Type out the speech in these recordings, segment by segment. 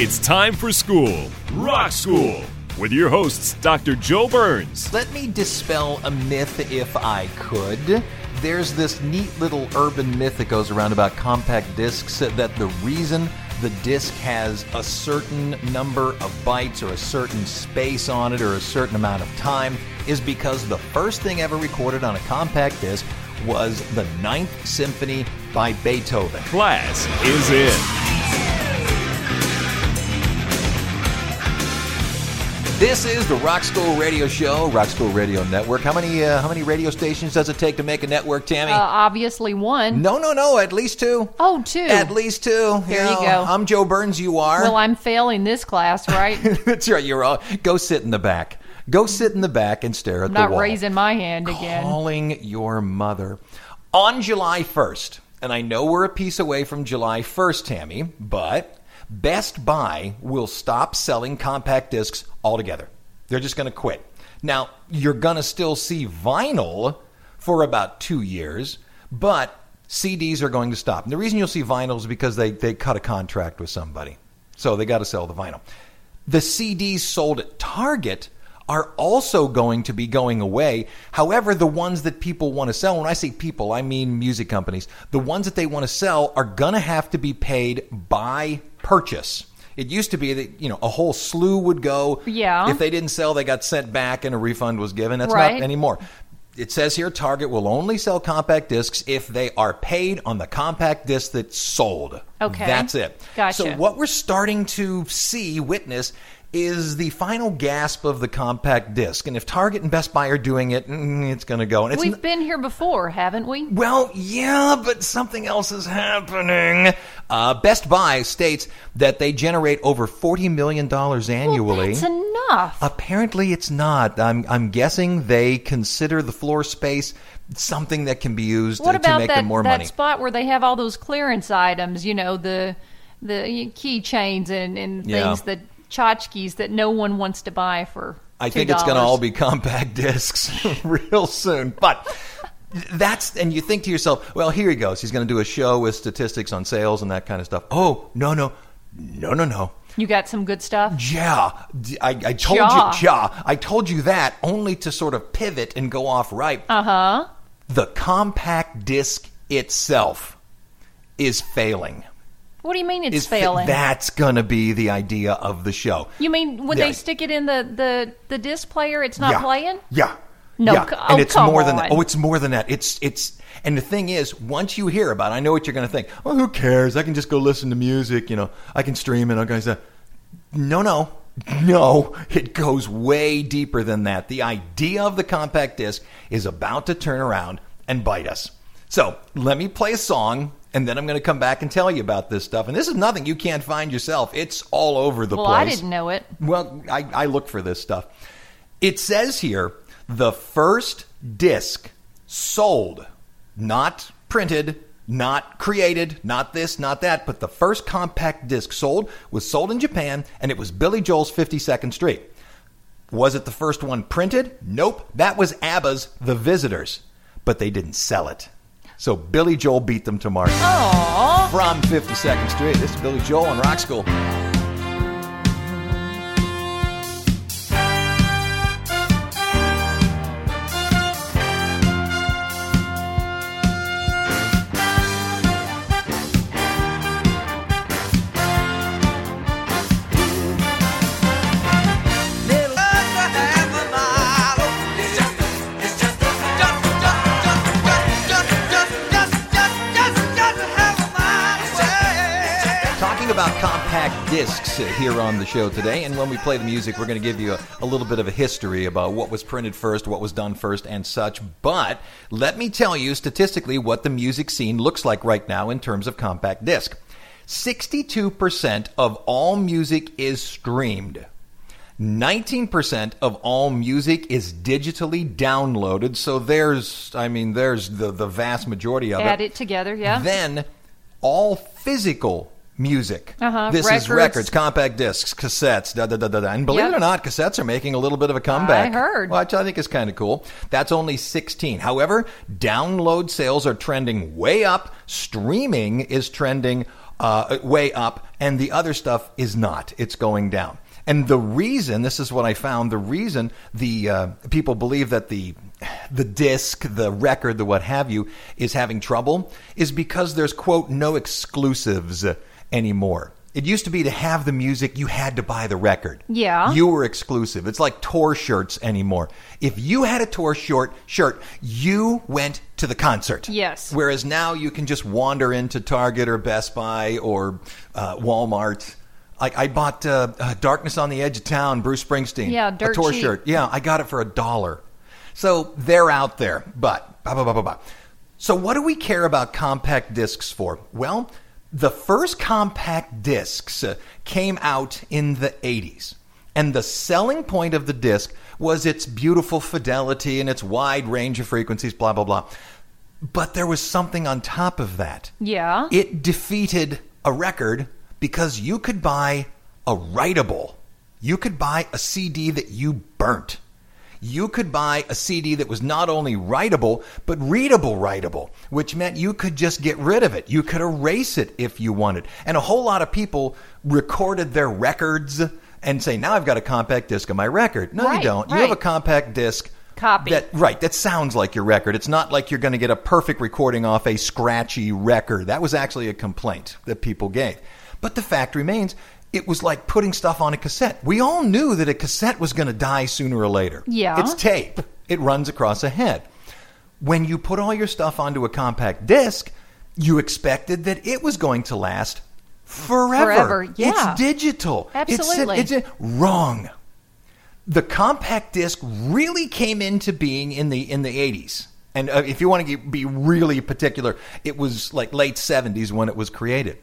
It's time for school, Rock School, with your hosts, Dr. Joe Burns. Let me dispel a myth if I could. There's this neat little urban myth that goes around about compact discs that the reason the disc has a certain number of bytes or a certain space on it or a certain amount of time is because the first thing ever recorded on a compact disc was the Ninth Symphony by Beethoven. Class is in. This is the Rock School Radio Show, Rock School Radio Network. How many uh, how many radio stations does it take to make a network, Tammy? Uh, obviously one. no, no, no. At least two. Oh, two. At least two. There you go. I'm Joe Burns. You are. Well, I'm failing this class, right? That's right. You're all. Go sit in the back. Go sit in the back and stare at I'm the not wall. raising my hand again. Calling your mother on July 1st, and I know we're a piece away from July 1st, Tammy, but Best Buy will stop selling compact discs altogether. They're just going to quit. Now, you're going to still see vinyl for about two years, but CDs are going to stop. And the reason you'll see vinyl is because they, they cut a contract with somebody. So they got to sell the vinyl. The CDs sold at Target are also going to be going away. However, the ones that people want to sell, when I say people, I mean music companies, the ones that they want to sell are going to have to be paid by purchase. It used to be that, you know, a whole slew would go. Yeah. If they didn't sell, they got sent back and a refund was given. That's Right. not anymore. It says here Target will only sell compact discs if they are paid on the compact disc that's sold. Okay. That's it. Gotcha. So what we're starting to see, witness, is the final gasp of the compact disc. And if Target and Best Buy are doing it, mm, it's going to go. And it's We've n- been here before, haven't we? well, yeah, but something else is happening. Uh, Best Buy states that they generate over $40 million annually. Well, that's enough. Apparently, it's not. I'm, I'm guessing they consider the floor space something that can be used what to about make that, them more that money. spot where they have all those clearance items? You know, the the keychains and, and Yeah. things that tchotchkes that no one wants to buy for. I think it's going to all be compact discs real soon. But that's, and you think to yourself, well, here he goes. He's going to do a show with statistics on sales and that kind of stuff. Oh, no, no, no, no, no. You got some good stuff. Yeah, I, I told Ja. you, yeah, I told you that only to sort of pivot and go off right. Uh huh. The compact disc itself is failing. What do you mean it's Is fa- failing? That's going to be the idea of the show. you mean when Yeah. they stick it in the the the disc player, it's not yeah. playing? Yeah. No, yeah. c- and oh, it's come more than that. Oh, it's more than that. It's it's and the thing is, once you hear about, it, I know what you're going to think. Oh, who cares? I can just go listen to music. You know, I can stream it. Okay, so no, no, no. It goes way deeper than that. The idea of the compact disc is about to turn around and bite us. So let me play a song. And then I'm going to come back and tell you about this stuff. And this is nothing you can't find yourself. It's all over the Well, place. I didn't know it. Well, I, I look for this stuff. It says here the first disc sold, not printed, not created, not this, not that, but the first compact disc sold was sold in Japan, and it was Billy Joel's 52nd Street. Was it the first one printed? Nope. That was ABBA's The Visitors, but they didn't sell it. So Billy Joel beat them to market. Aww. From 52nd Street, this is Billy Joel on Rock School. Compact discs here on the show today. And when we play the music, we're going to give you a, a, little bit of a history about what was printed first, what was done first, and such. But let me tell you statistically what the music scene looks like right now in terms of compact disc. 62% of all music is streamed. 19% of all music is digitally downloaded. So there's, I mean, there's the, the vast majority of Add it. Add it together, yeah. Then all physical music. Uh-huh, This is records. records, compact discs, cassettes, da da da da da. And believe Yep. it or not, cassettes are making a little bit of a comeback. I heard. Which I think is kind of cool. That's only 16. However, download sales are trending way up. Streaming is trending uh, way up, and the other stuff is not. It's going down. And the reason, this is what I found, the reason the uh, people believe that the the disc, the record, the what have you, is having trouble is because there's quote no exclusives anymore. It used to be to have the music, you had to buy the record. Yeah. You were exclusive. It's like tour shirts anymore. If you had a tour short shirt, you went to the concert. Yes. Whereas now you can just wander into Target or Best Buy or uh, Walmart. I, I bought uh, uh, Darkness on the Edge of Town, Bruce Springsteen. Yeah, a tour cheap. shirt. Yeah, I got it for a dollar. So they're out there. But, blah, blah, blah, blah, blah. So what do we care about compact discs for? Well, the first compact discs uh, came out in the 80s. And the selling point of the disc was its beautiful fidelity and its wide range of frequencies, blah, blah, blah. But there was something on top of that. Yeah. It defeated a record because you could buy a writable. You could buy a CD that you burnt. You could buy a CD that was not only writable, but readable writable, which meant you could just get rid of it. You could erase it if you wanted. And a whole lot of people recorded their records and say, now I've got a compact disc of my record. No, you don't. You have a compact disc Copy. that right that sounds like your record it's not like you're going to get a perfect recording off a scratchy record that was actually a complaint that people gave but the fact remains it was like putting stuff on a cassette. We all knew that a cassette was going to die sooner or later. Yeah. it's tape. It runs across a head. When you put all your stuff onto a compact disc you expected that it was going to last forever, Forever, yeah. it's digital. It's- Absolutely. it's, wrong. The compact disc really came into being in the in the 80s and uh, if you want to be really particular it was like late 70s when it was created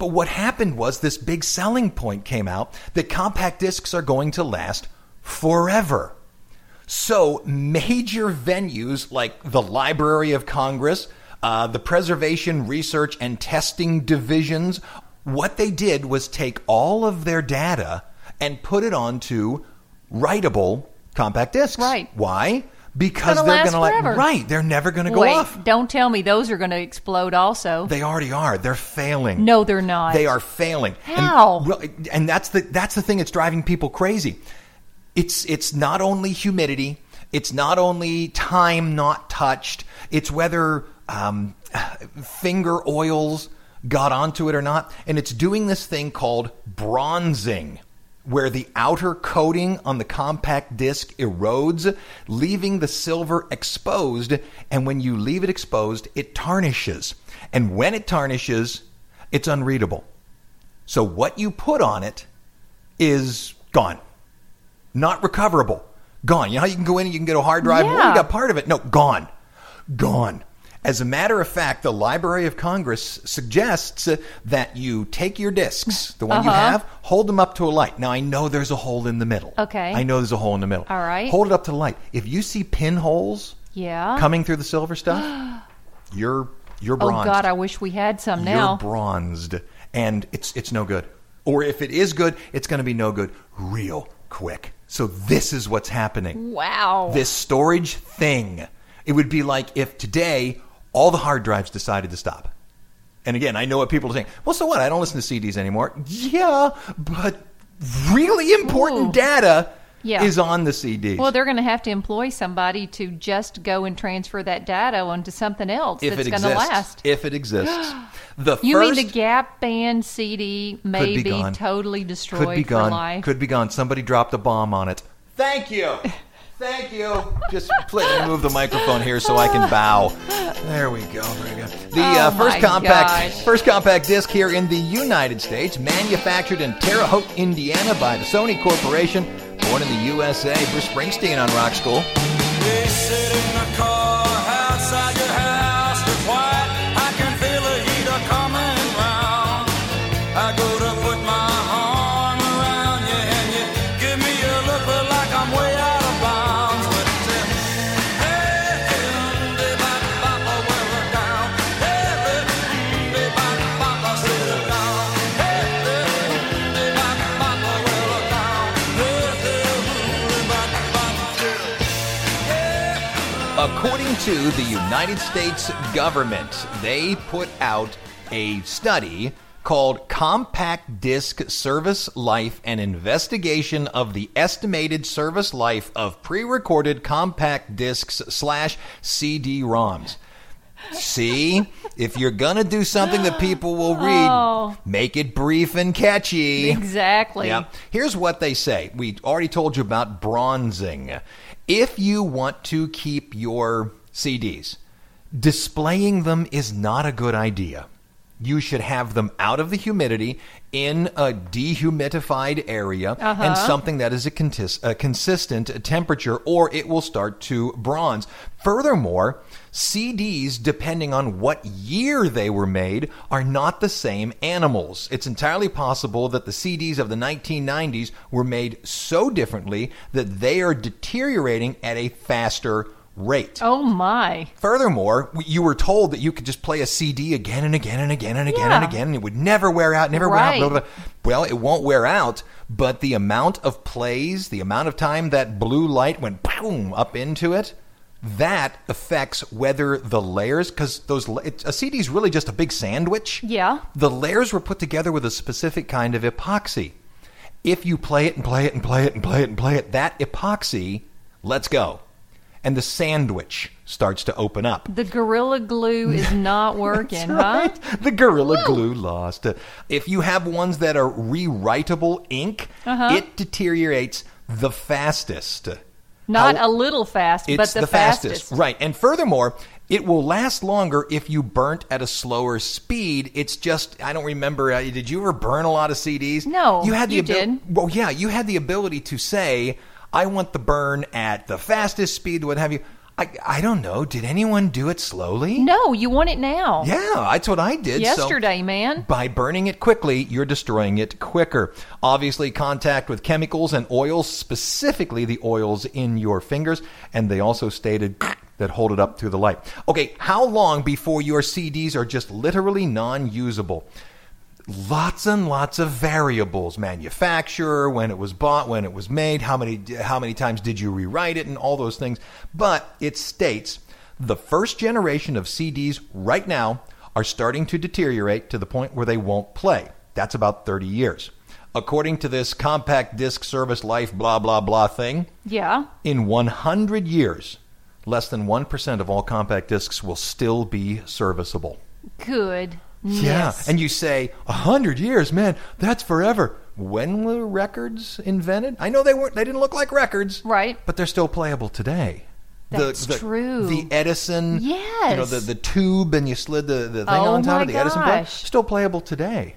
but what happened was this big selling point came out that compact discs are going to last forever so major venues like the Library of Congress, uh, the Preservation Research and Testing Divisions, what they did was take all of their data and put it onto writable compact discs. Right. Why? Because Gonna they're going to like right. They're never going to go Wait, off. don't tell me those are going to explode also. They already are. They're failing. no, they're not. They are failing. How? And, and that's the that's the thing that's driving people crazy. It's it's not only humidity. It's not only time not touched. It's whether um, finger oils got onto it or not, and it's doing this thing called bronzing. Where the outer coating on the compact disc erodes, leaving the silver exposed, and when you leave it exposed, it tarnishes. And when it tarnishes, it's unreadable. So what you put on it is gone, not recoverable, gone. You know how you can go in and you can get a hard drive. Well, Yeah. you got part of it. No, gone, gone. As a matter of fact, the Library of Congress suggests uh, that you take your discs, the one you Uh-huh. have, hold them up to a light. Now I know there's a hole in the middle. Okay. I know there's a hole in the middle. All right. Hold it up to the light. If you see pinholes yeah. coming through the silver stuff, you're you're oh bronzed. God, I wish we had some now. You're bronzed, and it's it's no good. Or if it is good, it's going to be no good real quick. So this is what's happening. wow. This storage thing. It would be like if today all the hard drives decided to stop. And again, I know what people are saying. Well, so what? I don't listen to CDs anymore. Yeah, but really important Ooh. data Yeah. is on the CDs. well, they're going to have to employ somebody to just go and transfer that data onto something else if that's going to last. if it exists, the You mean the Gap Band CD may be be, totally destroyed could be for gone. life? Could be gone. Somebody dropped a bomb on it. Thank you. Thank you. Just let me move the microphone here so I can bow. There we go. Very good. The Oh uh, first compact gosh. first compact disc here in the United States, manufactured in Terre Haute, Indiana, by the Sony Corporation. Born in the USA, Bruce Springsteen on Rock School. To the United States government, they put out a study called Compact Disc Service Life and Investigation of the Estimated Service Life of Pre-Recorded Compact Discs slash CD-ROMs. See, if you're gonna do something that people will read, Oh. make it brief and catchy. Exactly. Yeah. Here's what they say. We already told you about bronzing. If you want to keep your CDs, displaying them is not a good idea. You should have them out of the humidity in a dehumidified area and uh-huh. something that is a, contis- a consistent temperature, or it will start to bronze. Furthermore, CDs, depending on what year they were made, are not the same animals. It's entirely possible that the CDs of the 1990s were made so differently that they are deteriorating at a faster rate. Oh my. Furthermore, you were told that you could just play a CD again and again and again and again and Yeah. again, and it would never wear out, never wear out. Blah, blah, blah. Well, it won't wear out, but the amount of plays, the amount of time that blue light went boom up into it, that affects whether the layers, because those it, a CD is really just a big sandwich. Yeah. The layers were put together with a specific kind of epoxy. If you play it and play it and play it and play it and play it, that epoxy let's go. And the sandwich starts to open up. The gorilla glue is not working, huh? Right? The Gorilla Glue lost. Uh, If you have ones that are rewritable ink, Uh-huh. it deteriorates the fastest. Not How- a little fast, but the, the fastest. Right. And furthermore, it will last longer if you burnt at a slower speed. It's just, I don't remember, uh, did you ever burn a lot of CDs? No, You had the you abil- did. Well, yeah, you had the ability to say, I want the burn at the fastest speed, what have you. I, I don't know. Did anyone do it slowly? No, you want it now. Yeah, that's what I did. so- Yesterday, man. by burning it quickly, you're destroying it quicker. Obviously, contact with chemicals and oils, specifically the oils in your fingers, and they also stated that hold it up to the light. Okay, how long before your CDs are just literally non usable? Lots and lots of variables: manufacturer, when it was bought, when it was made, how many how many times did you rewrite it, and all those things. But it states the first generation of CDs right now are starting to deteriorate to the point where they won't play. That's about 30 years. According to this compact disc service life blah blah blah thing, Yeah. in 100 years, less than 1% of all compact discs will still be serviceable. Good. Mm, yeah, and you say a hundred years, man, that's forever. When were records invented? I know they weren't. They didn't look like records, Right. But they're still playable today. That's the, true. The Edison, yes. you know, the the tube, and you slid the, the thing Oh on top of the Edison plug, still playable today.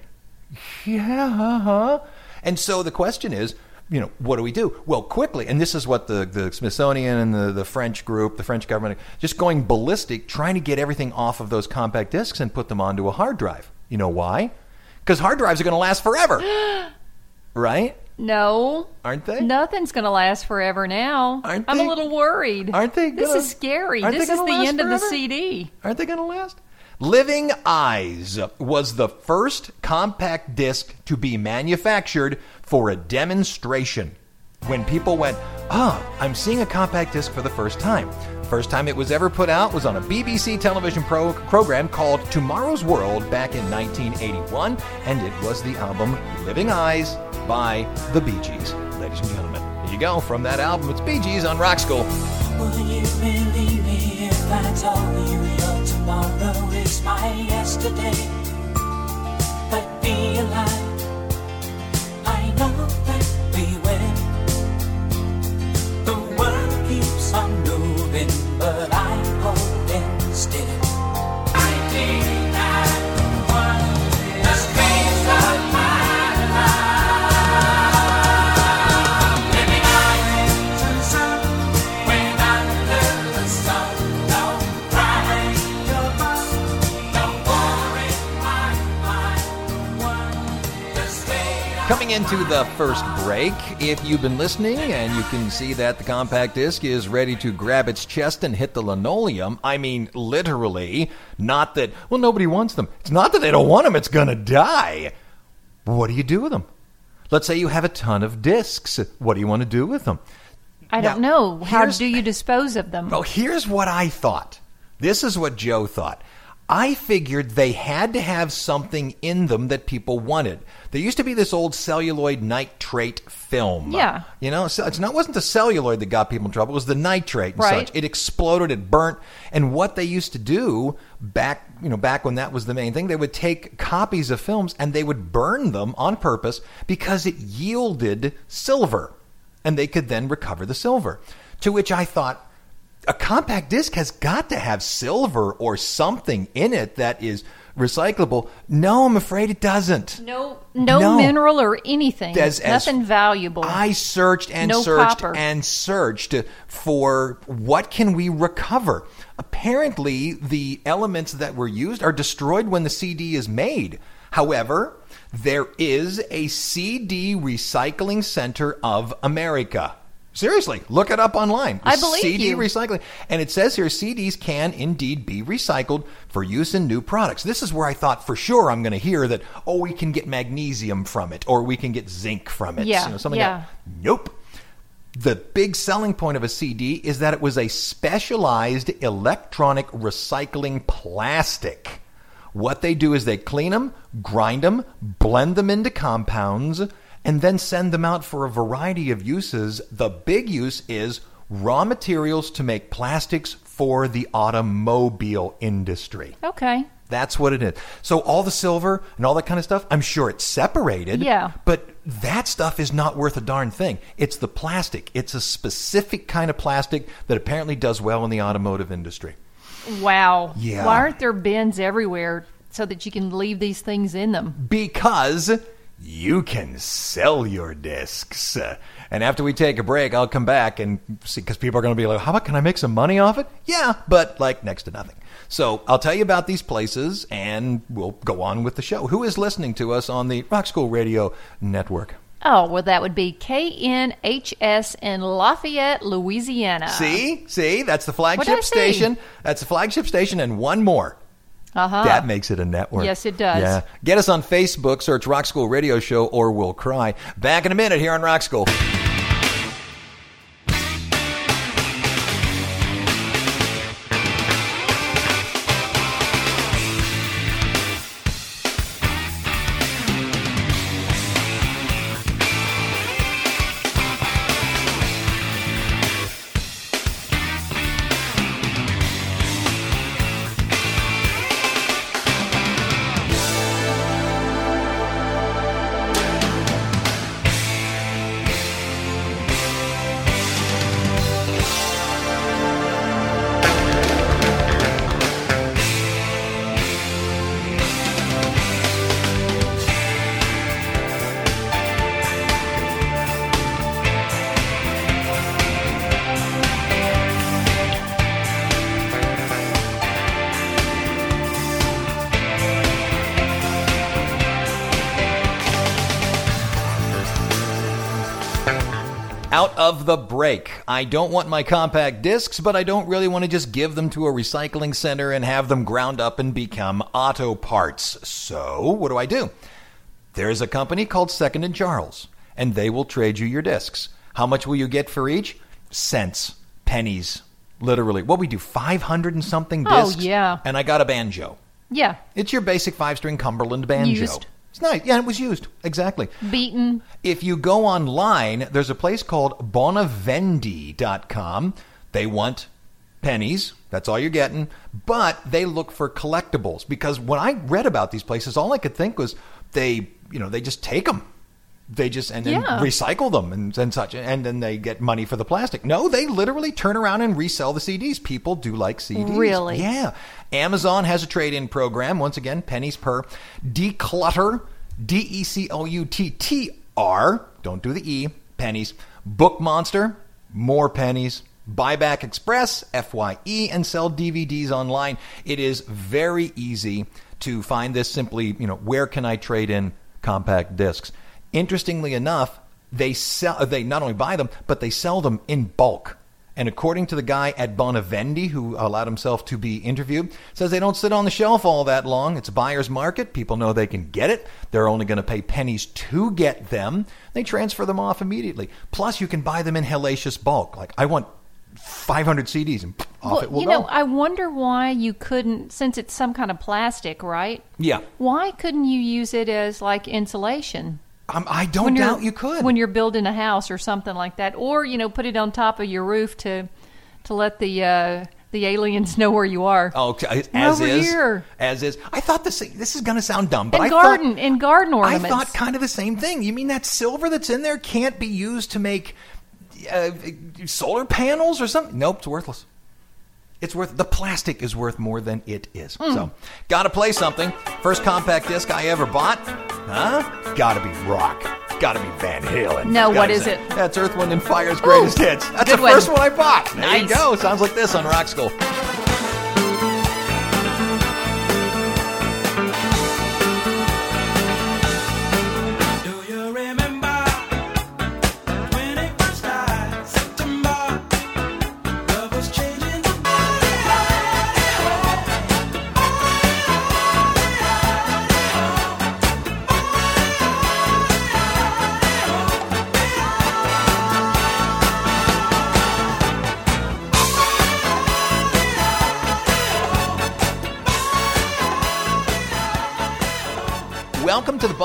Yeah, huh? And so the question is, you know, what do we do? Well, quickly, and this is what the, the Smithsonian and the, the French group, the French government, just going ballistic, trying to get everything off of those compact discs and put them onto a hard drive. You know why? Because hard drives are going to last forever. right? No. Aren't they? Nothing's going to last forever now. Aren't I'm a little worried. Aren't they This gonna- is scary. This is the end of the? CD. Aren't they going to last? Living Eyes was the first compact disc to be manufactured for a demonstration. When people went, ah, I'm seeing a compact disc for the first time. First time it was ever put out was on a BBC television pro- program called Tomorrow's World back in 1981, and it was the album Living Eyes by the Bee Gees. Ladies and gentlemen, here you go from that album. It's Bee Gees on Rock School. Will you believe me if I told you your tomorrow is my yesterday? But be alive, I know that we will. The world keeps on moving, but into the first break. If you've been listening and you can see that the compact disc is ready to grab its chest and hit the linoleum, I mean literally, not that, well, nobody wants them. It's not that they don't want them, it's going to die. What do you do with them? Let's say you have a ton of discs. What do you want to do with them? I don't know. How do you dispose of them? Well, here's what I thought. This is what Joe thought. I figured they had to have something in them that people wanted. There used to be this old celluloid nitrate film. Yeah. You know, so it's not it wasn't the celluloid that got people in trouble, it was the nitrate and Right. such. It exploded, it burnt. And what they used to do back, you know, back when that was the main thing, they would take copies of films and they would burn them on purpose because it yielded silver. And they could then recover the silver. To which I thought, a compact disc has got to have silver or something in it that is recyclable. No, I'm afraid it doesn't. no, no, No. mineral or anything. As- as- Nothing valuable. I searched and No searched copper. and searched for what can we recover. Apparently, the elements that were used are destroyed when the CD is made. However, there is a CD recycling center of America. Seriously, look it up online. I believe CD you. recycling. And it says here CDs can indeed be recycled for use in new products. This is where I thought for sure I'm going to hear that, oh, we can get magnesium from it or we can get zinc from it. Yeah, You know, something yeah. like Nope. The big selling point of a CD is that it was a specialized electronic recycling plastic. What they do is they clean them, grind them, blend them into compounds, and then send them out for a variety of uses. The big use is raw materials to make plastics for the automobile industry. okay. That's what it is. So all the silver and all that kind of stuff, I'm sure it's separated. Yeah. But that stuff is not worth a darn thing. It's the plastic. It's a specific kind of plastic that apparently does well in the automotive industry. Wow. Yeah. Why aren't there bins everywhere so that you can leave these things in them? Because you can sell your discs. Uh, And after we take a break, I'll come back and see, because people are going to be like, how about, can I make some money off it? Yeah, but like next to nothing. So I'll tell you about these places and we'll go on with the show. Who is listening to us on the Rock School Radio Network? Oh, well, that would be KNHS in Lafayette, Louisiana. See, see, that's the flagship station. That's the flagship station, and one more. Uh huh. That makes it a network. Yes, it does. Yeah. Get us on Facebook, search Rock School Radio Show, or we'll cry. Back in a minute here on Rock School. Of the break. I don't want my compact discs, but I don't really want to just give them to a recycling center and have them ground up and become auto parts. So, what do I do? There's a company called Second and Charles, and they will trade you your discs. How much will you get for each? Cents, pennies, literally. What we do, 500 and something oh, discs? Oh, yeah. And I got a banjo. Yeah. It's your basic five string Cumberland banjo. Used. It's nice. Yeah, it was used. Exactly. Beaten. If you go online, there's a place called bonavendi.com. They want pennies. That's all you're getting. But they look for collectibles because when I read about these places, all I could think was they, you know, they just take them. They just and then Yeah. recycle them and, and such, and then they get money for the plastic. No, they literally turn around and resell the CDs. People do like CDs. Really? Yeah. Amazon has a trade in program. Once again, pennies per. Decluttr, D E C O U T T R, don't do the E, pennies. Book Monster, more pennies. Buyback Express, FYE, and sell DVDs online. It is very easy to find this simply, you know, where can I trade in compact discs? Interestingly enough, they sell they not only buy them, but they sell them in bulk. And according to the guy at Bonavendi who allowed himself to be interviewed, says they don't sit on the shelf all that long. It's a buyer's market. People know they can get it. They're only going to pay pennies to get them. They transfer them off immediately. Plus, you can buy them in hellacious bulk. Like I want 500 CDs and off well, it will go. you go. know, I wonder why you couldn't, since it's some kind of plastic, right? yeah, Why couldn't you use it as like insulation? Um, I don't When you're- doubt you could. when you're building a house or something like that, or you know, put it on top of your roof to to let the uh, the aliens know where you are. Okay, as over is. here. As is. I thought this. This is going to sound dumb, but and I garden thought and garden I thought kind of the same thing. You mean that silver that's in there can't be used to make uh, solar panels or something? Nope, it's worthless. It's worth the plastic is worth more than it is. Hmm. So, got to play something. First compact disc I ever bought, huh? Got to be rock. Got to be Van Halen. No, what Gotta is say. it? That's Earth, Wind, and Fire's greatest Ooh, hits. That's the one. first one I bought. There you go. Sounds like this on Rock School.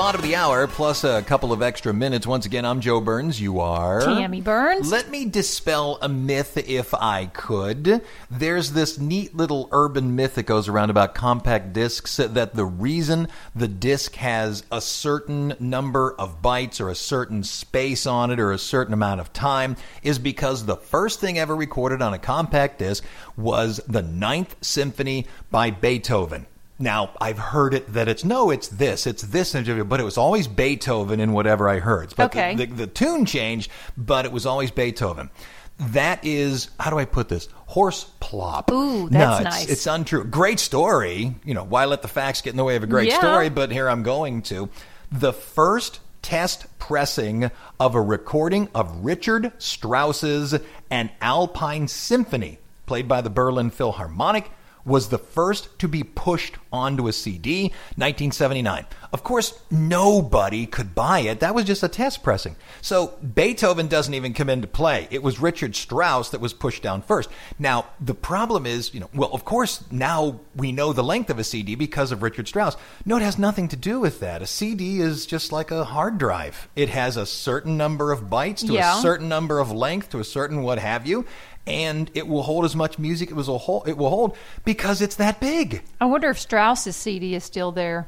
Welcome to the bottom of the hour, plus a couple of extra minutes. Once again, I'm Joe Burns. You are Tammy Burns. Let me dispel a myth, if I could. There's this neat little urban myth that goes around about compact discs that the reason the disc has a certain number of bytes or a certain space on it or a certain amount of time is because the first thing ever recorded on a compact disc was the Ninth Symphony by Beethoven. Now, I've heard it that it's no, it's this, it's this, but it was always Beethoven in whatever I heard. But the- Okay. the, the tune changed, but it was always Beethoven. That is, how do I put this? Horse plop. Ooh, no, that's it's, nice. It's untrue. Great story. You know, why let the facts get in the way of a great Yeah. story? But here I'm going to. The first test pressing of a recording of Richard Strauss's An Alpine Symphony, played by the Berlin Philharmonic, was the first to be pushed onto a CD, 1979. Of course, nobody could buy it. That was just a test pressing. So Beethoven doesn't even come into play. It was Richard Strauss that was pushed down first. Now, the problem is, you know, well, of course, now we know the length of a CD because of Richard Strauss. No, it has nothing to do with that. A CD is just like a hard drive. It has a certain number of bytes to Yeah. a certain number of length to a certain what have you. And it will hold as much music as it will hold, it will hold because it's that big. I wonder if Strauss's CD is still there.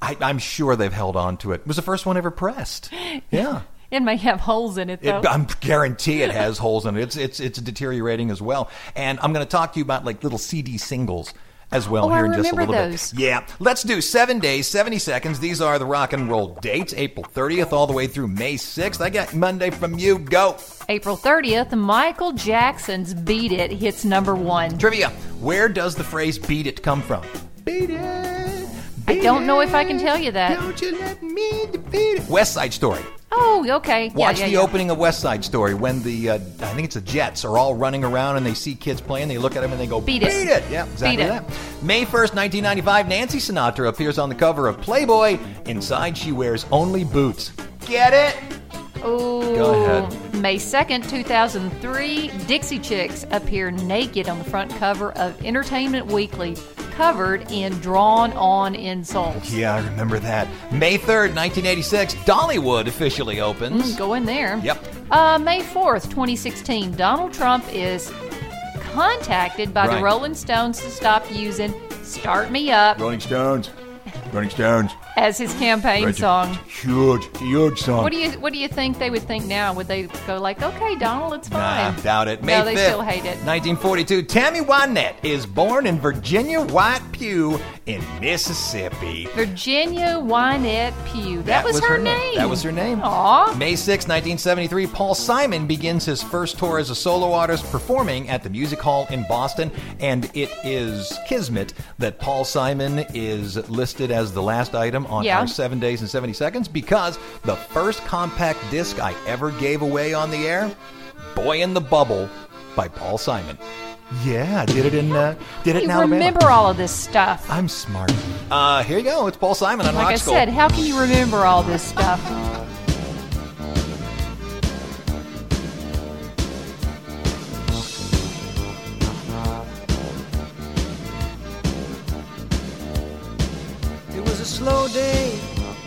I, I'm sure they've held on to it. It was the first one ever pressed. Yeah. It may have holes in it though. It, I'm guarantee it has holes in it. It's it's it's deteriorating as well. And I'm going to talk to you about like little CD singles as well Oh, I here in just a little those. bit. Yeah, let's do seven days, 70 seconds. These are the rock and roll dates: April 30th all the way through May 6th. I got Monday from you. Go April 30th, Michael Jackson's "Beat It" hits number one. trivia. Where does the phrase "beat it" come from? Beat it. I don't know if I can tell you that. Don't you let me defeat it. West Side Story. Oh, okay. Yeah, Watch yeah, the yeah. opening of West Side Story when the uh, I think it's the Jets are all running around and they see kids playing. They look at them and they go, Beat it. Yeah, exactly Beat it. that. May first, nineteen ninety-five. Nancy Sinatra appears on the cover of Playboy. Inside, she wears only boots. Get it? Ooh. Go ahead. May 2nd, 2003, Dixie Chicks appear naked on the front cover of Entertainment Weekly, covered in drawn on insults. Yeah, I remember that. May third, nineteen eighty-six. Dollywood officially opens. Go in there. Yep. Uh, May 4th, 2016, Donald Trump is contacted by Right. the Rolling Stones to stop using Start Me Up Rolling Stones. Rolling Stones. as his campaign song. Huge, huge song. What do you what do you think they would think now? Would they go like, "Okay, Donald, it's fine"? Nah, fine"? doubt it. May no, they 5th, still hate it. 1942. Tammy Wynette is born in Virginia White Pugh in Mississippi. Virginia Wynette Pugh. That, was, her, name. That was her name. Aw. May 6, 1973, Paul Simon begins his first tour as a solo artist performing at the Music Hall in Boston. And it is kismet that Paul Simon is listed as the last item on Yeah. our 7 Days and 70 Seconds because the first compact disc I ever gave away on the air, Boy in the Bubble by Paul Simon. Yeah, did it in uh, did it You in Alabama. remember all of this stuff. I'm smart. Uh, here you go. It's Paul Simon on Like Rock I School. said, how can you remember all this stuff? It was a slow day,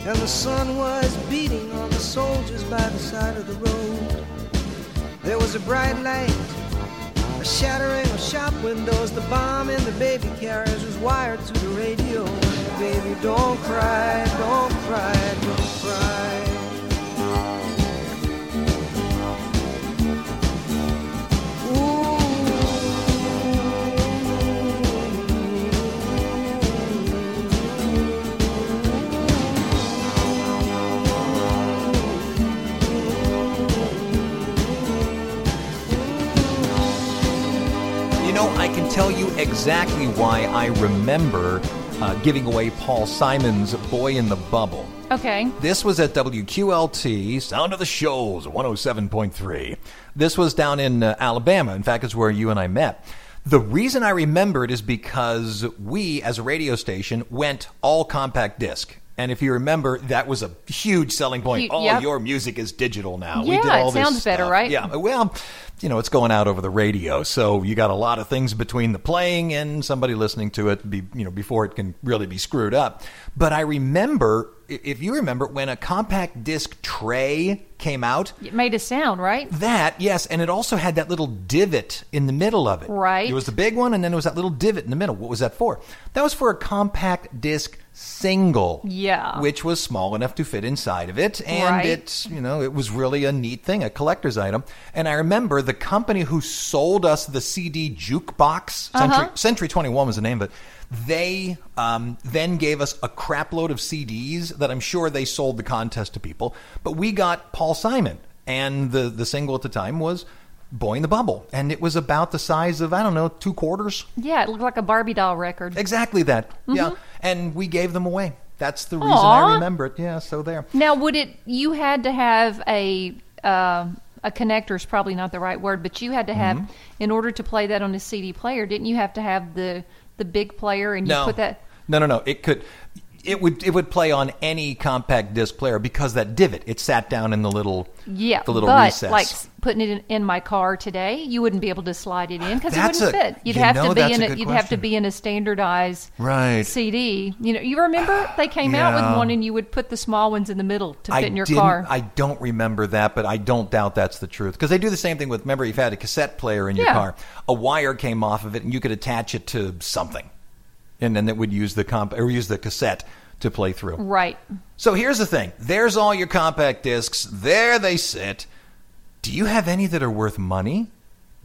and the sun was beating on the soldiers by the side of the road. There was a bright light, a shattering of shop windows. The bomb in the baby carriage was wired to the radio. Baby, don't cry, exactly why I remember uh, giving away Paul Simon's Boy in the Bubble. Okay. This was at WQLT, Sound of the Shoals, 107.3. This was down in uh, Alabama. In fact, it's where you and I met. The reason I remember it is because we, as a radio station, went all compact disc. And if you remember, that was a huge selling point. Huge, All yep. your music is digital now. we Yeah, did all it this sounds better, right? Yeah, well, you know, it's going out over the radio, so you got a lot of things between the playing and somebody listening to it, be, you know, before it can really be screwed up. But I remember, if you remember, when a compact disc tray came out, It made a sound, right? that yes, and it also had that little divot in the middle of it. Right. It was the big one, and then there was that little divot in the middle. What was that for? That was for a compact disc single. Yeah. Which was small enough to fit inside of it, and Right. it's you know it was really a neat thing, a collector's item. And I remember the company who sold us the CD jukebox, Uh-huh. Century, Century Twenty One was the name of it. They um, then gave us a crapload of CDs that I'm sure they sold the contest to people. But we got Paul Simon, and the the single at the time was "Boy in the Bubble," and it was about the size of I don't know two quarters, Yeah, it looked like a Barbie doll record. exactly that. Yeah, Mm-hmm. and we gave them away. That's the reason Aw. I remember it. Yeah, so there. Now, would it? You had to have a uh, a connector is probably not the right word, but you had to have Mm-hmm. in order to play that on a CD player. Didn't you have to have the the big player and you No. put that? No, no, no. It could. It would. It would play on any compact disc player because that divot. It sat down in the little. Yeah, The little but recess. like putting it in, in my car today, you wouldn't be able to slide it in because it wouldn't a- fit. You'd you have know, to be in a a, you'd have to be in a standardized Right. CD. You know, you remember they came out with one and you would put the small ones in the middle to fit I in your car. I don't remember that, but I don't doubt that's the truth because they do the same thing with. Remember, you've had a cassette player in your Yeah. car. A wire came off of it, and you could attach it to something, and then it would use the comp or use the cassette to play through. right. So here's the thing: there's all your compact discs. There they sit. Do you have any that are worth money?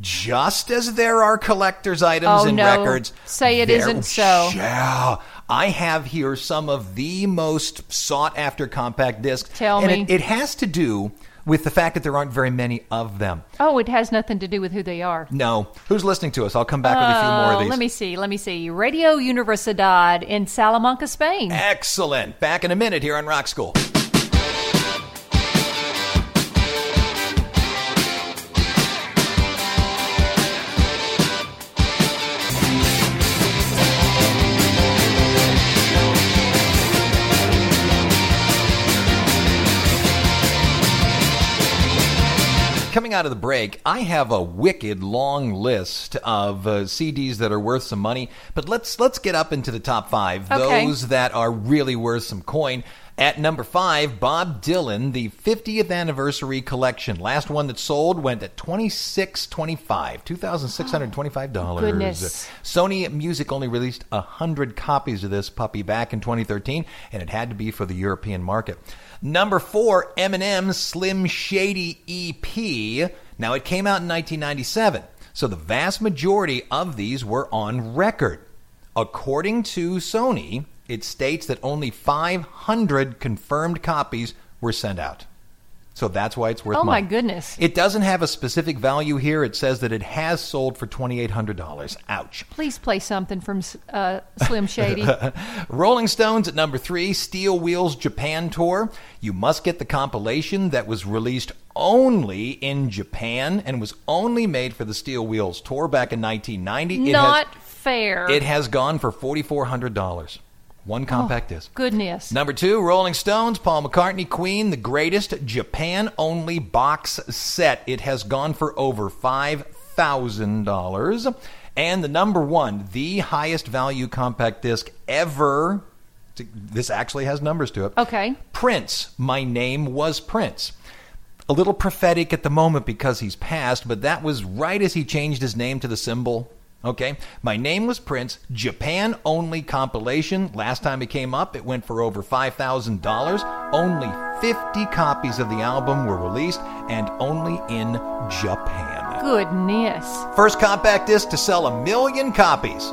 Just as there are collector's items Oh, and no. records. Say it isn't so. Yeah. I have here some of the most sought after compact discs. Tell and me. It, it has to do with the fact that there aren't very many of them. Oh, it has nothing to do with who they are. No. Who's listening to us? I'll come back with a few more of Oh, these. Let me see. Let me see. Radio Universidad in Salamanca, Spain. Excellent. Back in a minute here on Rock School. Coming out of the break, I have a wicked long list of uh, CDs that are worth some money, but let's let's get up into the top five. Okay. Those that are really worth some coin. At number five, Bob Dylan, the 50th anniversary collection. Last one that sold went at twenty six twenty five, two thousand six hundred twenty five dollars. Goodness. Sony Music only released hundred copies of this puppy back in 2013, and it had to be for the European market. Number four, Eminem's Slim Shady EP. Now it came out in 1997, so the vast majority of these were on record. according to Sony, it states that only 500 confirmed copies were sent out. So that's why it's worth Oh my goodness. It doesn't have a specific value here. It says that it has sold for $2,800. Ouch. Please play something from uh, Slim Shady. Rolling Stones at number three, Steel Wheels Japan Tour. You must get the compilation that was released only in Japan and was only made for the Steel Wheels Tour back in 1990. It Not fair. it has gone for $4,400. One compact oh, disc. Goodness. Number two, Rolling Stones, Paul McCartney, Queen, the greatest Japan only box set. It has gone for over $5,000. And the number one, the highest value compact disc ever. This actually has numbers to it. Okay. Prince, My Name Was Prince. A little prophetic at the moment because he's passed, but that was right as he changed his name to the symbol. Okay. My Name Was Prince, Japan only compilation. Last time it came up, it went for over $5,000. Only 50 copies of the album were released and only in Japan. Goodness. First compact disc to sell a million copies.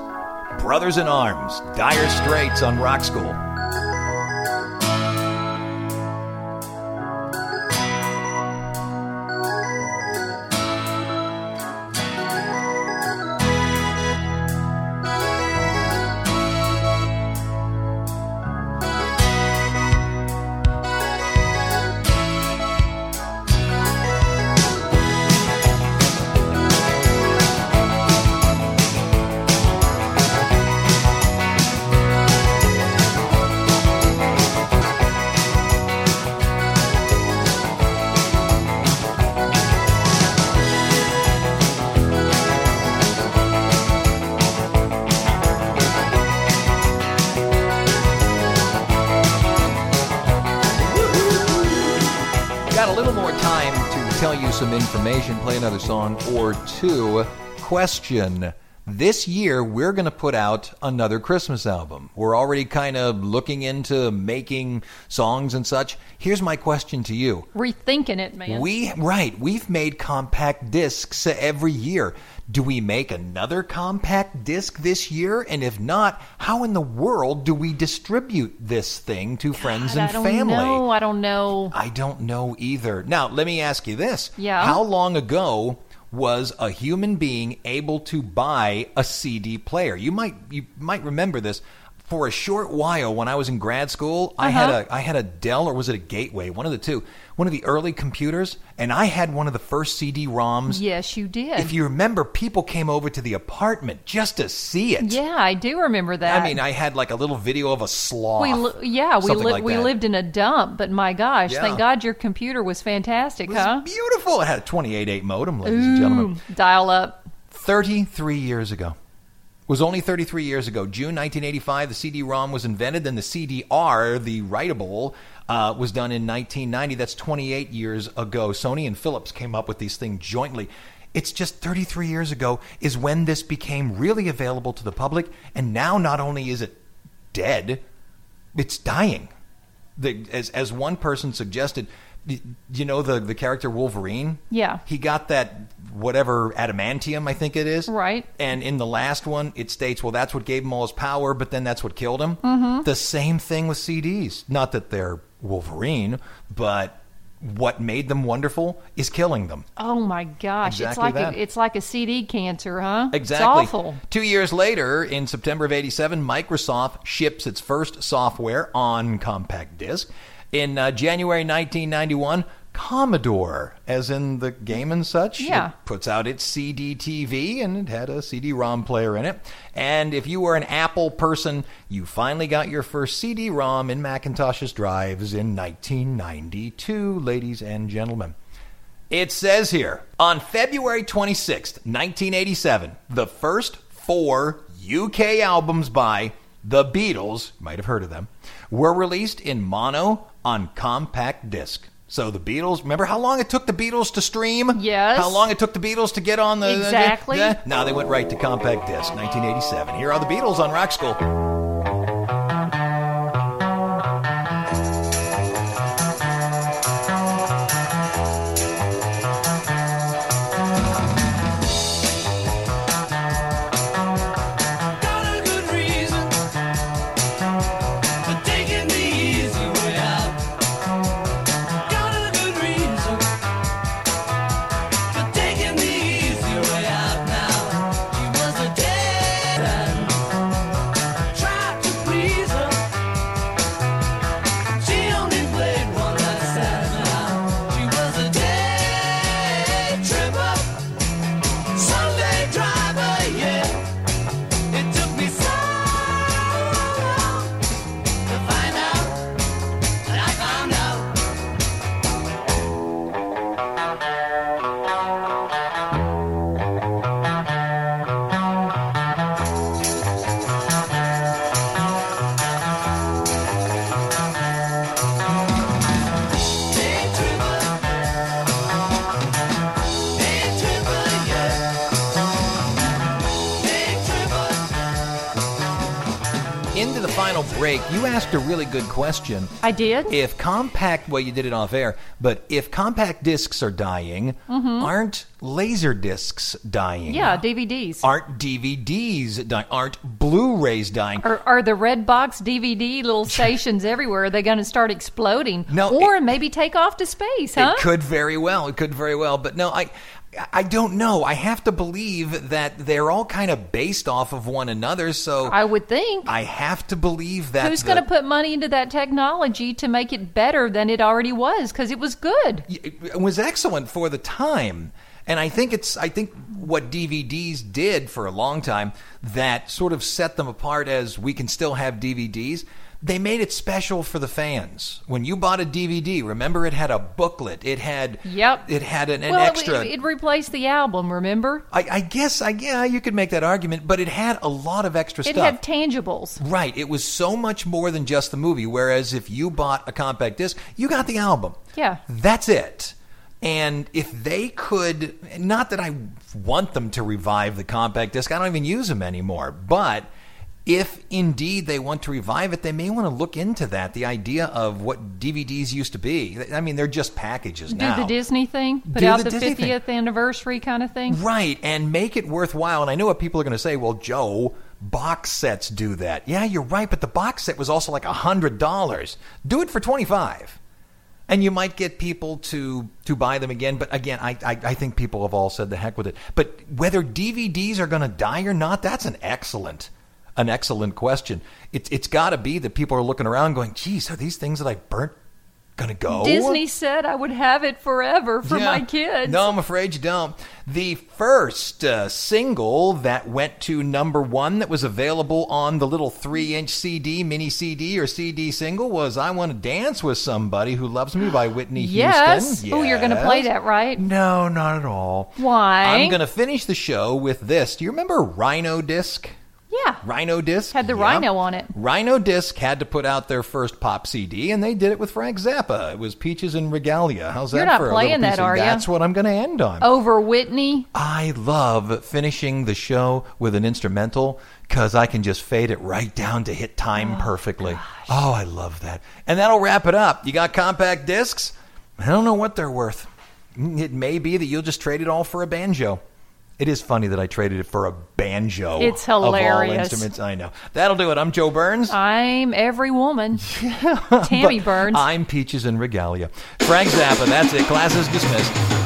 Brothers in Arms, Dire Straits on Rock School. Two. Question. This year, we're going to put out another Christmas album. We're already kind of looking into making songs and such. Here's my question to you. Rethinking it, man. We right, we've made compact discs every year. Do we make another compact disc this year? And if not, how in the world do we distribute this thing to friends God, and I don't family? know. I don't know. I don't know either. Now, let me ask you this. Yeah. How long ago was a human being able to buy a CD player? You might you might remember this. For a short while when I was in grad school, I had Uh-huh. a I had a Dell or was it a Gateway, one of the two, one of the early computers, and I had one of the first CD-ROMs. Yes, you did. If you remember, people came over to the apartment just to see it. yeah, I do remember that. I mean, I had like a little video of a sloth. we li- yeah, we li- like we that. lived in a dump, but my gosh, Yeah. thank God your computer was fantastic, It was huh? beautiful. It had a 28.8 modem, ladies and gentlemen. Dial up. 33 years ago. Was only 33 years ago. June 1985, the CD-ROM was invented. Then the CDR, the writable, uh, was done in 1990. That's 28 years ago. Sony and Philips came up with these things jointly. It's just 33 years ago is when this became really available to the public. And now not only is it dead, it's dying. The, as, as one person suggested, you know the, the character Wolverine? Yeah. He got that whatever adamantium, I think it is. Right. And in the last one, it states, well, that's what gave him all his power, but then that's what killed him. Mm-hmm. The same thing with CDs. Not that they're Wolverine, but what made them wonderful is killing them. Oh my gosh, it's Exactly like that. a, it's like a CD cancer, huh? Exactly. It's awful. Two years later, in September of 87, Microsoft ships its first software on compact disc. In uh, January 1991, Commodore, as in the game and such, Yeah. puts out its CD TV and it had a CD ROM player in it. And if you were an Apple person, you finally got your first CD ROM in Macintosh's drives in 1992, ladies and gentlemen. It says here on February 26th, 1987, the first four UK albums by the Beatles, you might have heard of them, were released in mono on compact disc. So the Beatles, remember how long it took the Beatles to stream? Yes. How long it took the Beatles to get on the. Exactly. the- now they went right to compact disc, 1987. Here are the Beatles on Rock School. The final break, you asked a really good question. I did. If compact, well, you did it off air, but if compact discs are dying, aren't laser discs dying? Mm-hmm. yeah, DVDs. Aren't DVDs dying? Aren't Blu-rays dying? Are, are the red box DVD little stations everywhere? Are they going to start exploding? No, or it- maybe take off to space, huh? It could very well. It could very well. But no, I. I don't know. I have to believe that they're all kind of based off of one another, so I would think. I have to believe that Who's going to put money into that technology to make it better than it already was? Because it was good. it was excellent for the time. And I think it's I think what DVDs did for a long time that sort of set them apart as we can still have DVDs. They made it special for the fans. When you bought a DVD, remember it had a booklet. It had Yep. It had an, an well, extra. It, it replaced the album, remember? I, I guess I yeah you could make that argument, but it had a lot of extra It stuff. It had tangibles. Right. It was so much more than just the movie. Whereas if you bought a compact disc, you got the album. Yeah. That's it. And if they could, not that I want them to revive the compact disc, I don't even use them anymore. But if indeed they want to revive it, they may want to look into that. The idea of what DVDs used to be. I mean, they're just packages Do now. Do the Disney thing? Put Do out the the, Disney thing. 50th anniversary kind of thing? Right, and make it worthwhile. And I know what people are going to say. Well, Joe, box sets do that. Yeah, you're right, but the box set was also like a hundred dollars. Do it for twenty five, and you might get people to to buy them again. But again, I, I I think people have all said the heck with it. But whether DVDs are going to die or not, that's an excellent an excellent question. It's it's got to be that people are looking around going, "Geez, are these things that I burnt going to go?" Disney said I would have it forever for Yeah. my kids. No, I'm afraid you don't. The first uh, single that went to number one that was available on the little three inch CD, mini CD, or CD single was I Want to Dance with Somebody Who Loves Me by Whitney Yes. Houston. Oh, you're gonna play that, right? No, not at all. Why? I'm going to finish the show with this. Do you remember Rhino Disc? Yeah. Rhino Disc Had the Yeah. rhino on it. Rhino Disc had to put out their first pop CD, and they did it with Frank Zappa. It was Peaches en Regalia. How's You're that not for a playing little that, piece of- are ya? That's what I'm going to end on. Over Whitney. I love finishing the show with an instrumental because I can just fade it right down to hit time oh, perfectly. Oh, I love that. And that'll wrap it up. You got compact discs? I don't know what they're worth. It may be that you'll just trade it all for a banjo. It is funny that I traded it for a banjo. It's hilarious. Of all instruments, I know. That'll do it. I'm Joe Burns. I'm every woman. Tammy Burns. I'm Peaches en Regalia. Frank Zappa. That's it. Class is dismissed.